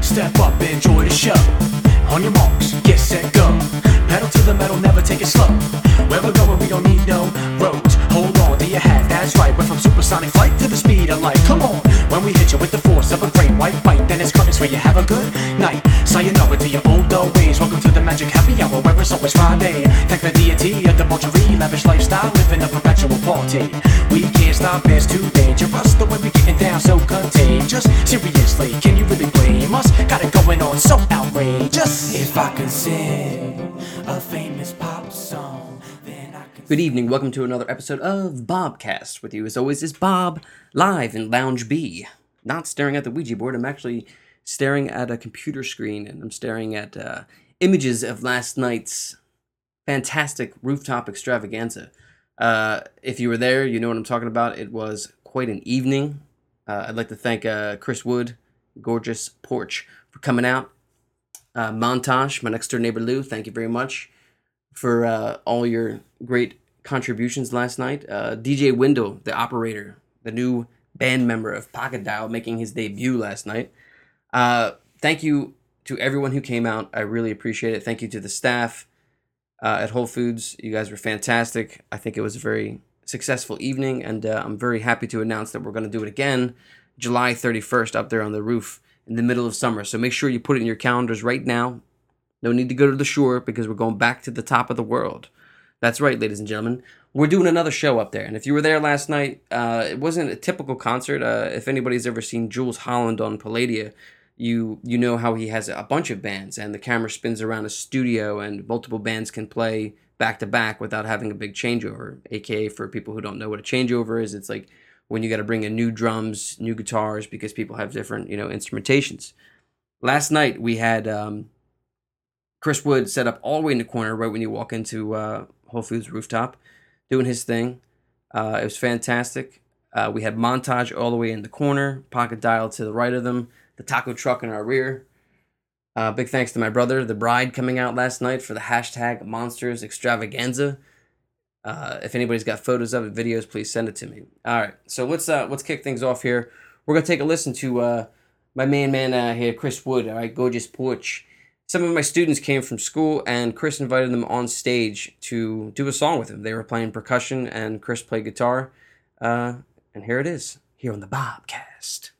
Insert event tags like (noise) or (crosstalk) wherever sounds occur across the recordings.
Step up, enjoy the show. On your marks, get set, go. Pedal to the metal, never take it slow. Where we're going, we don't need no roads. Hold on to your hat, that's right. We're from supersonic flight to the speed of light. Come on, when we hit you with the force of a great white bite, then it's curtains where you have a good night. Sayonara to your old old ways. Welcome to the magic happy hour where it's always Friday. Thank the deity of debauchery, lavish lifestyle, living a perpetual party. We can't stop, it's too dangerous. Down, so contagious. Seriously, can you really blame us? Got it going on, so outrageous. If I could sing a famous pop song, then I could. Good evening. Welcome to another episode of Bobcast. With you, as always, is Bob live in Lounge B. Not staring at the Ouija board. I'm actually staring at a computer screen, and I'm staring at uh, images of last night's fantastic rooftop extravaganza. Uh, if you were there, you know what I'm talking about. It was quite an evening. Uh, I'd like to thank uh, Chris Wood, gorgeous porch, for coming out. Uh, Montoj, my next door neighbor Lou, thank you very much for uh, all your great contributions last night. Uh, DJ Wendell, the operator, the new band member of Pocket Dial, making his debut last night. Uh, thank you to everyone who came out. I really appreciate it. Thank you to the staff at Whole Foods. You guys were fantastic. I think it was a very successful evening, and uh, I'm very happy to announce that we're going to do it again July 31st up there on the roof in the middle of summer. So make sure you put it in your calendars right now. No need to go to the shore because we're going back to the top of the world. That's right, ladies and gentlemen. We're doing another show up there. And if you were there last night, uh, it wasn't a typical concert. Uh, if anybody's ever seen Jools Holland on Palladia, you you know how he has a bunch of bands and the camera spins around a studio and multiple bands can play back to back without having a big changeover. AKA for people who don't know what a changeover is, it's like when you got to bring in new drums, new guitars because people have different you know instrumentations. Last night we had um, Chris Wood set up all the way in the corner right when you walk into uh, Whole Foods rooftop, doing his thing. Uh, it was fantastic. Uh, we had Montoj all the way in the corner, pocket dial to the right of them, the taco truck in our rear. Uh, big thanks to my brother, the bride, coming out last night for the hashtag Monsters Extravaganza. Uh, if anybody's got photos of it, videos, please send it to me. All right, so let's uh, let's kick things off here. We're gonna take a listen to uh, my main man uh, here, Chris Wood. All right, gorgeous porch. Some of my students came from school, and Chris invited them on stage to do a song with him. They were playing percussion, and Chris played guitar. Uh, and here it is, here on the Bobcast.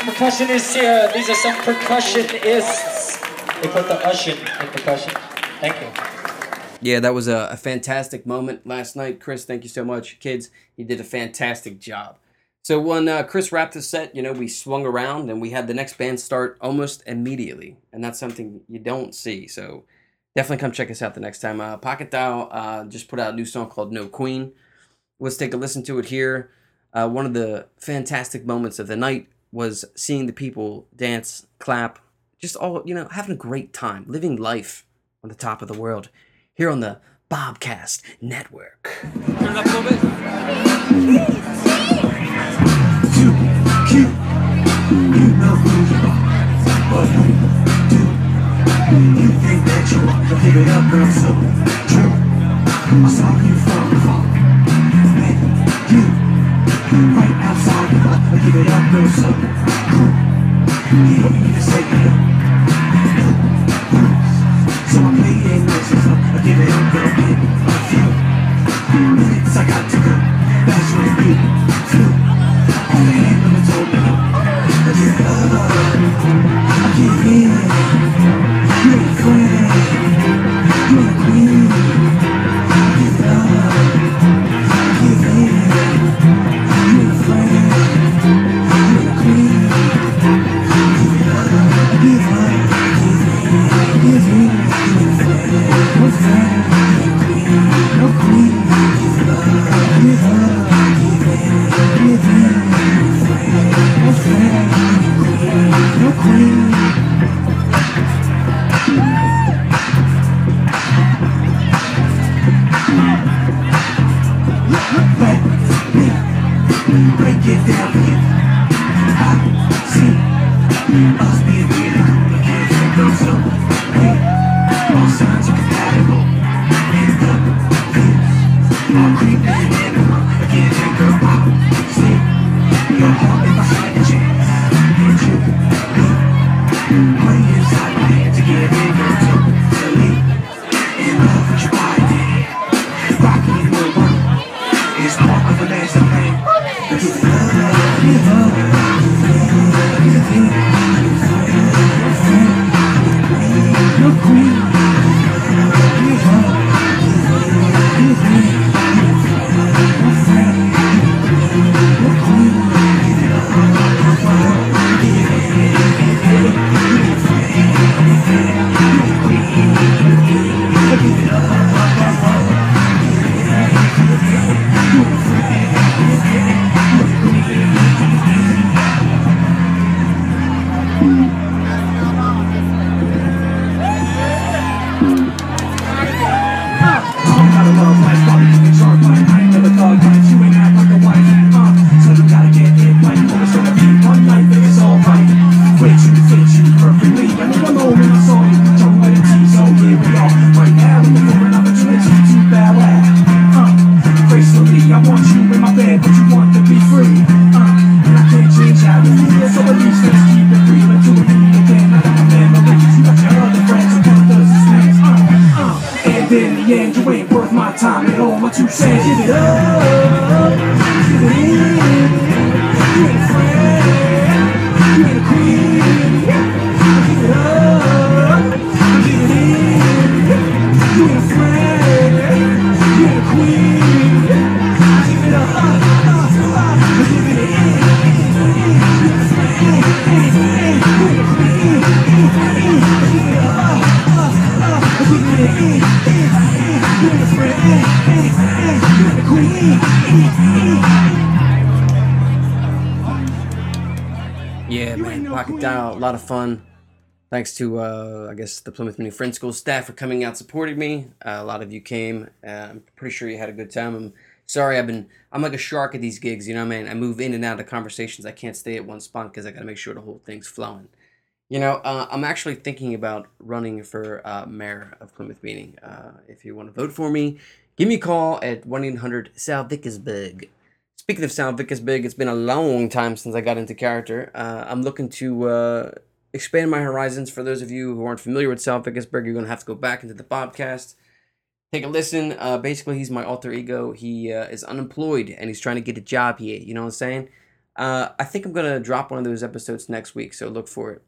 Percussionists here. These are some percussionists. They put the ushin in percussion. Thank you. Yeah, that was a, a fantastic moment last night. Chris, thank you so much. Kids, you did a fantastic job. So when uh, Chris wrapped his set, you know, we swung around and we had the next band start almost immediately. And that's something you don't see. So definitely come check us out the next time. Uh, Pocket Dial uh, just put out a new song called No Queen. Let's take a listen to it here. Uh, one of the fantastic moments of the night was seeing the people dance, clap, just all, you know, having a great time, living life on the top of the world here on the Bobcast Network. Turn it up a little bit. You, you, you know who you are, but who do you think that you are? Give it up, girl, so true. I saw you from afar, and you, right outside the bar. But give it up, girl, so. You don't need to say it. So I play it nice slow. I give it up, girl, in a few minutes. I got to go. That's when you flew. On the hand of the toe now. I give up. I give. You ain't ain't queen. I give it I give in. But you want to be free. Uh, and I can't change how you feel, so at least let's keep it real and do it again. I my memories, you got your other friends and brothers and snakes. Uh, uh, and in the end, you ain't worth my time at all. My two cents, give it up, lot of fun. Thanks to, uh, I guess, the Plymouth Meeting Friend School staff for coming out supporting me. Uh, a lot of you came. Uh, I'm pretty sure you had a good time. I'm sorry, I've been, I'm like a shark at these gigs, you know what I mean? I move in and out of conversations. I can't stay at one spot because I got to make sure the whole thing's flowing. You know, uh, I'm actually thinking about running for uh, mayor of Plymouth Meeting. Uh, if you want to vote for me, give me a call at 1 800 Sal Vickersburg. Speaking of Sal Vickersburg, it's been a long time since I got into character. Uh, I'm looking to uh, expand my horizons. For those of you who aren't familiar with Sal Vickersburg, you're going to have to go back into the Bobcast. Take a listen. Uh, basically, he's my alter ego. He uh, is unemployed and he's trying to get a job here. You know what I'm saying? Uh, I think I'm gonna drop one of those episodes next week, so look for it.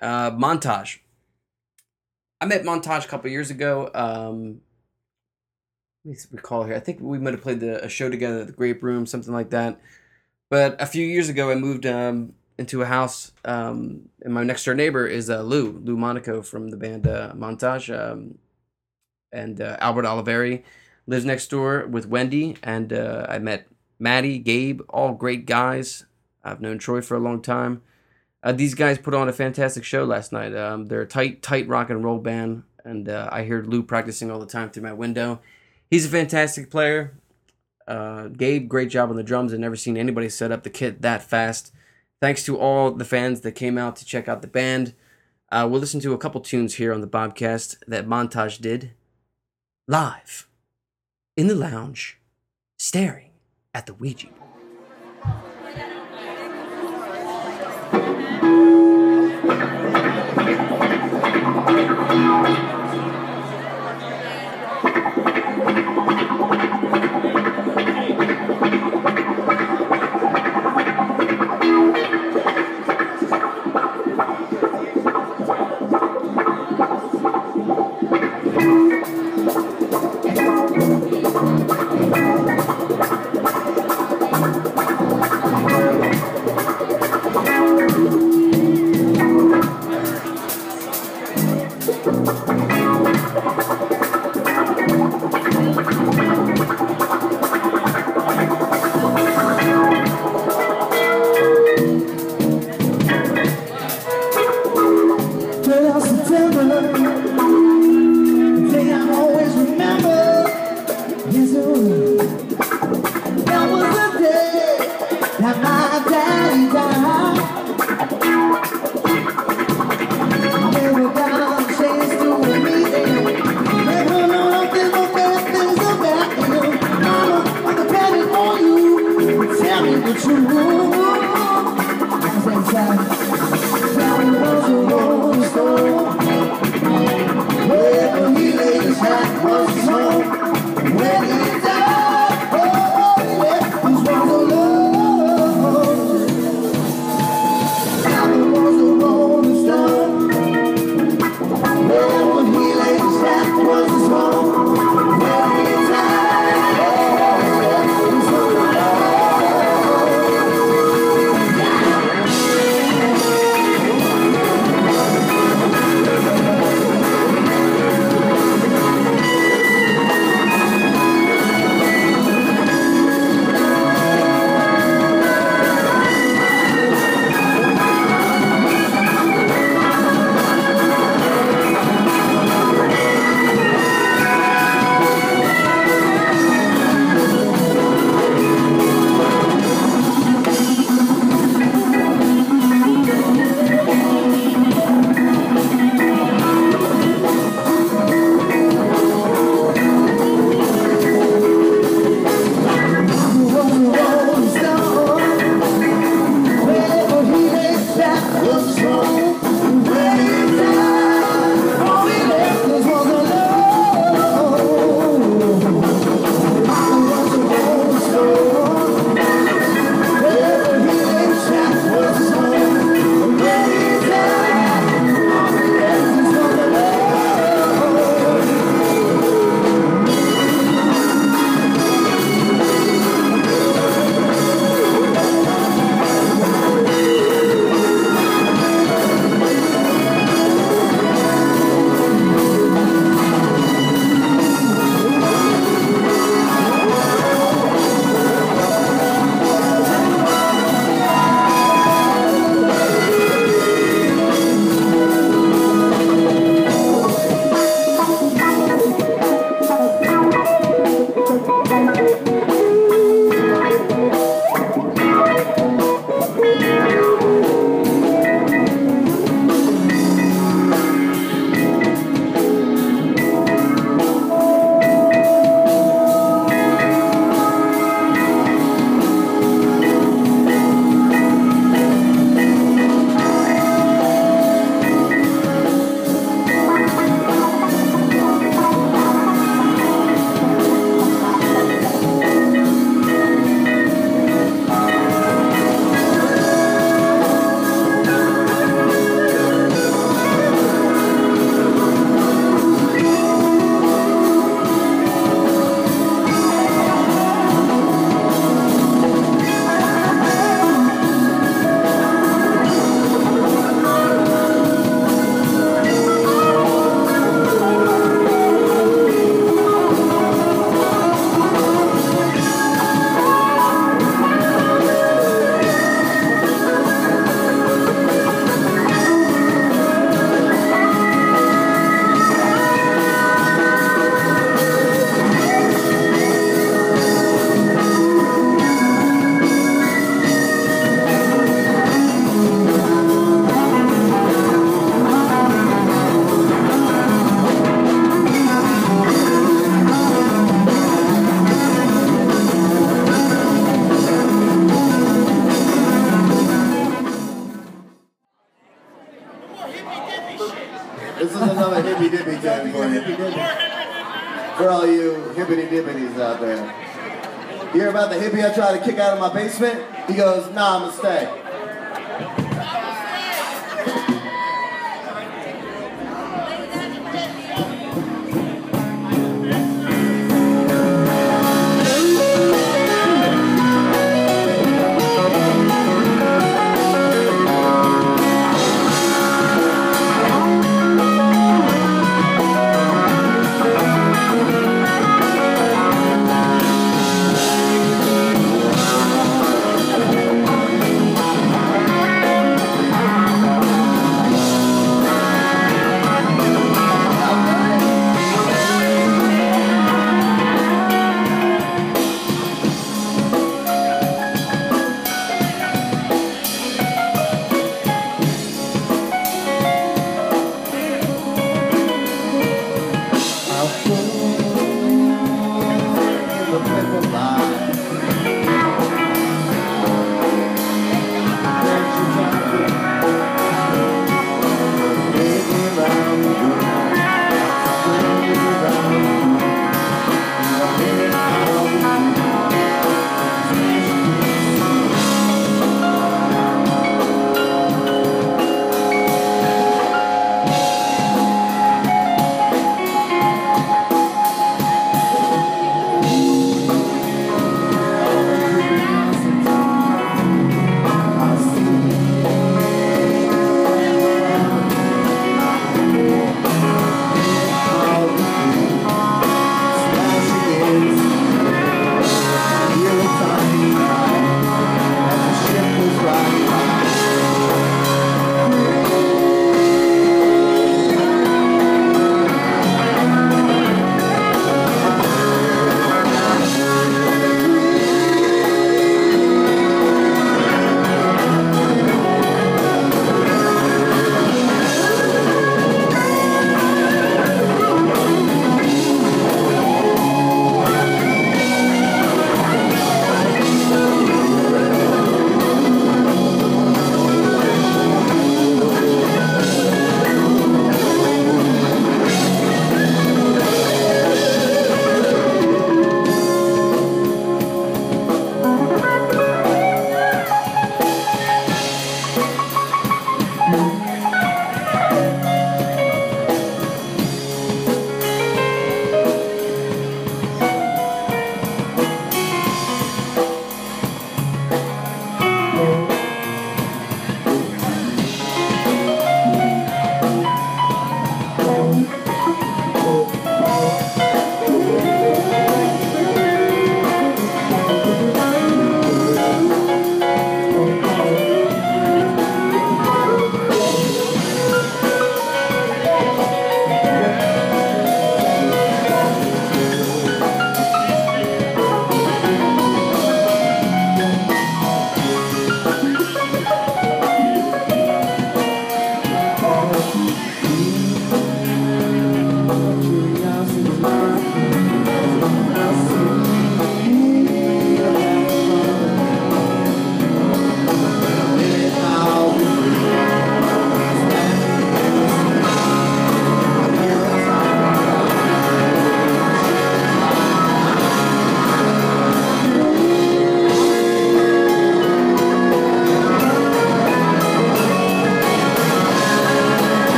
Uh, Montoj. I met Montoj a couple years ago. Um, me recall here. I think we might have played the, a show together at the Grape Room, something like that. But a few years ago, I moved um, into a house, um, and my next door neighbor is uh, Lou, Lou Monaco from the band uh, Montoj. Um, and uh, Albert Oliveri lives next door with Wendy, and uh, I met Maddie, Gabe, all great guys. I've known Troy for a long time. Uh, these guys put on a fantastic show last night. Um, they're a tight, tight rock and roll band, and uh, I heard Lou practicing all the time through my window. He's a fantastic player. Uh, Gabe, great job on the drums. I've never seen anybody set up the kit that fast. Thanks to all the fans that came out to check out the band. Uh, we'll listen to a couple tunes here on the Bobcast that Montoj did live in the lounge, staring at the Ouija tried to kick out of my basement? He goes, nah, I'ma stay.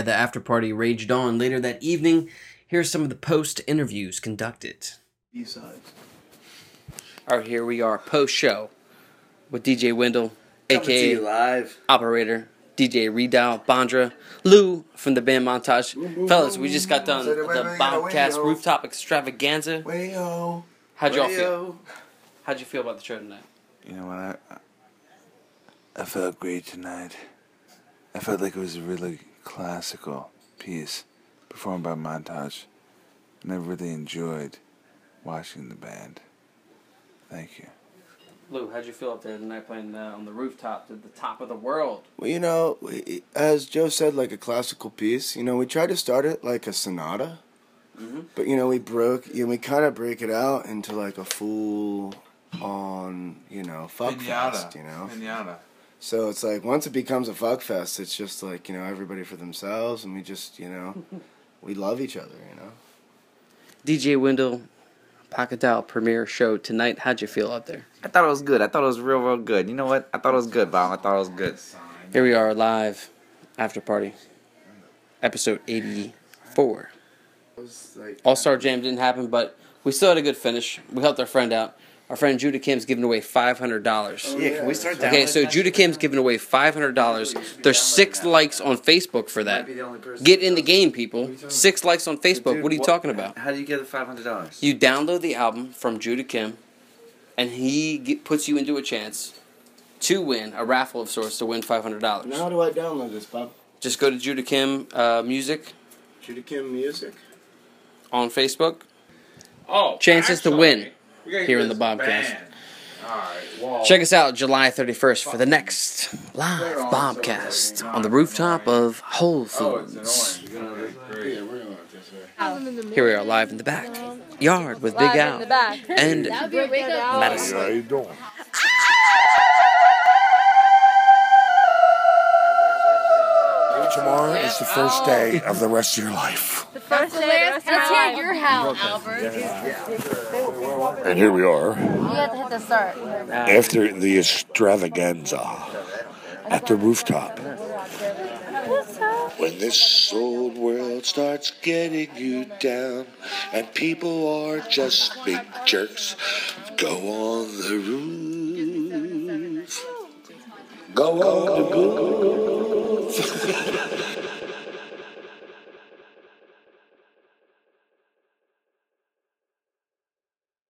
All right, yeah, the after party raged on. Later that evening, here's some of the post interviews conducted. B-sides. All right, here we are, post show with DJ Wendell, Coming aka you live. operator, DJ Redal, Bondra, Lou from the band Montoj. Fellas, we just got done So the the way Bobcast rooftop extravaganza. Wayo. How'd y'all feel? How'd you feel about the show tonight? You know what? I, I felt great tonight. I felt like it was a really classical piece performed by Montoj. And I really enjoyed watching the band. Thank you. Lou, how'd you feel up there tonight playing uh, on the rooftop at the top of the world? Well, you know, as Joe said, like a classical piece. You know, we tried to start it like a sonata, but you know, we broke. You know, we kind of break it out into like a full on, you know, fuck fest. You know, Pinata. So it's like once it becomes a fuck fest, it's just like you know everybody for themselves, and we just you know, (laughs) we love each other. You know. DJ Wendell, Pocket Dial premiere show tonight. How'd you feel out there? I thought it was good. I thought it was real, real good. You know what? I thought it was good, Bob. I thought it was good. Here we are live, after party, episode 84. It was like All Star Jam didn't happen, but we still had a good finish. We helped our friend out. Our friend Judah Kim's giving away five hundred dollars. Yeah, can we start? Okay, so Judah Kim's giving away five hundred dollars. There's six likes on Facebook for that. Get in the game, people. Six likes on Facebook. What are you talking about? How do you get the five hundred dollars? You download the album from Judah Kim, and he get, puts you into a chance to win a raffle of sorts to win five hundred dollars. Now, how do I download this, Bob? Just go to Judah Kim uh, Music Judah Kim Music. on Facebook. Oh, Chances to win we gotta here get in the this Bobcast. band. All right, well, Check us out July 31st for the next live on, Bobcast so, on the rooftop of Whole Oh, it's an Foods. orange. You know, that's great. Here we are live in the back yard with Big Live in Al the back. (laughs) and That would be a wake up. Madison. you doing? (laughs) Tomorrow is the first oh. day of the rest of your life. The first day, let's hear your howl, Albert. And here we are You have to hit the start. after the extravaganza at the rooftop. When this old world starts getting you down and people are just big jerks, go on the roof. Go on the roof. (laughs)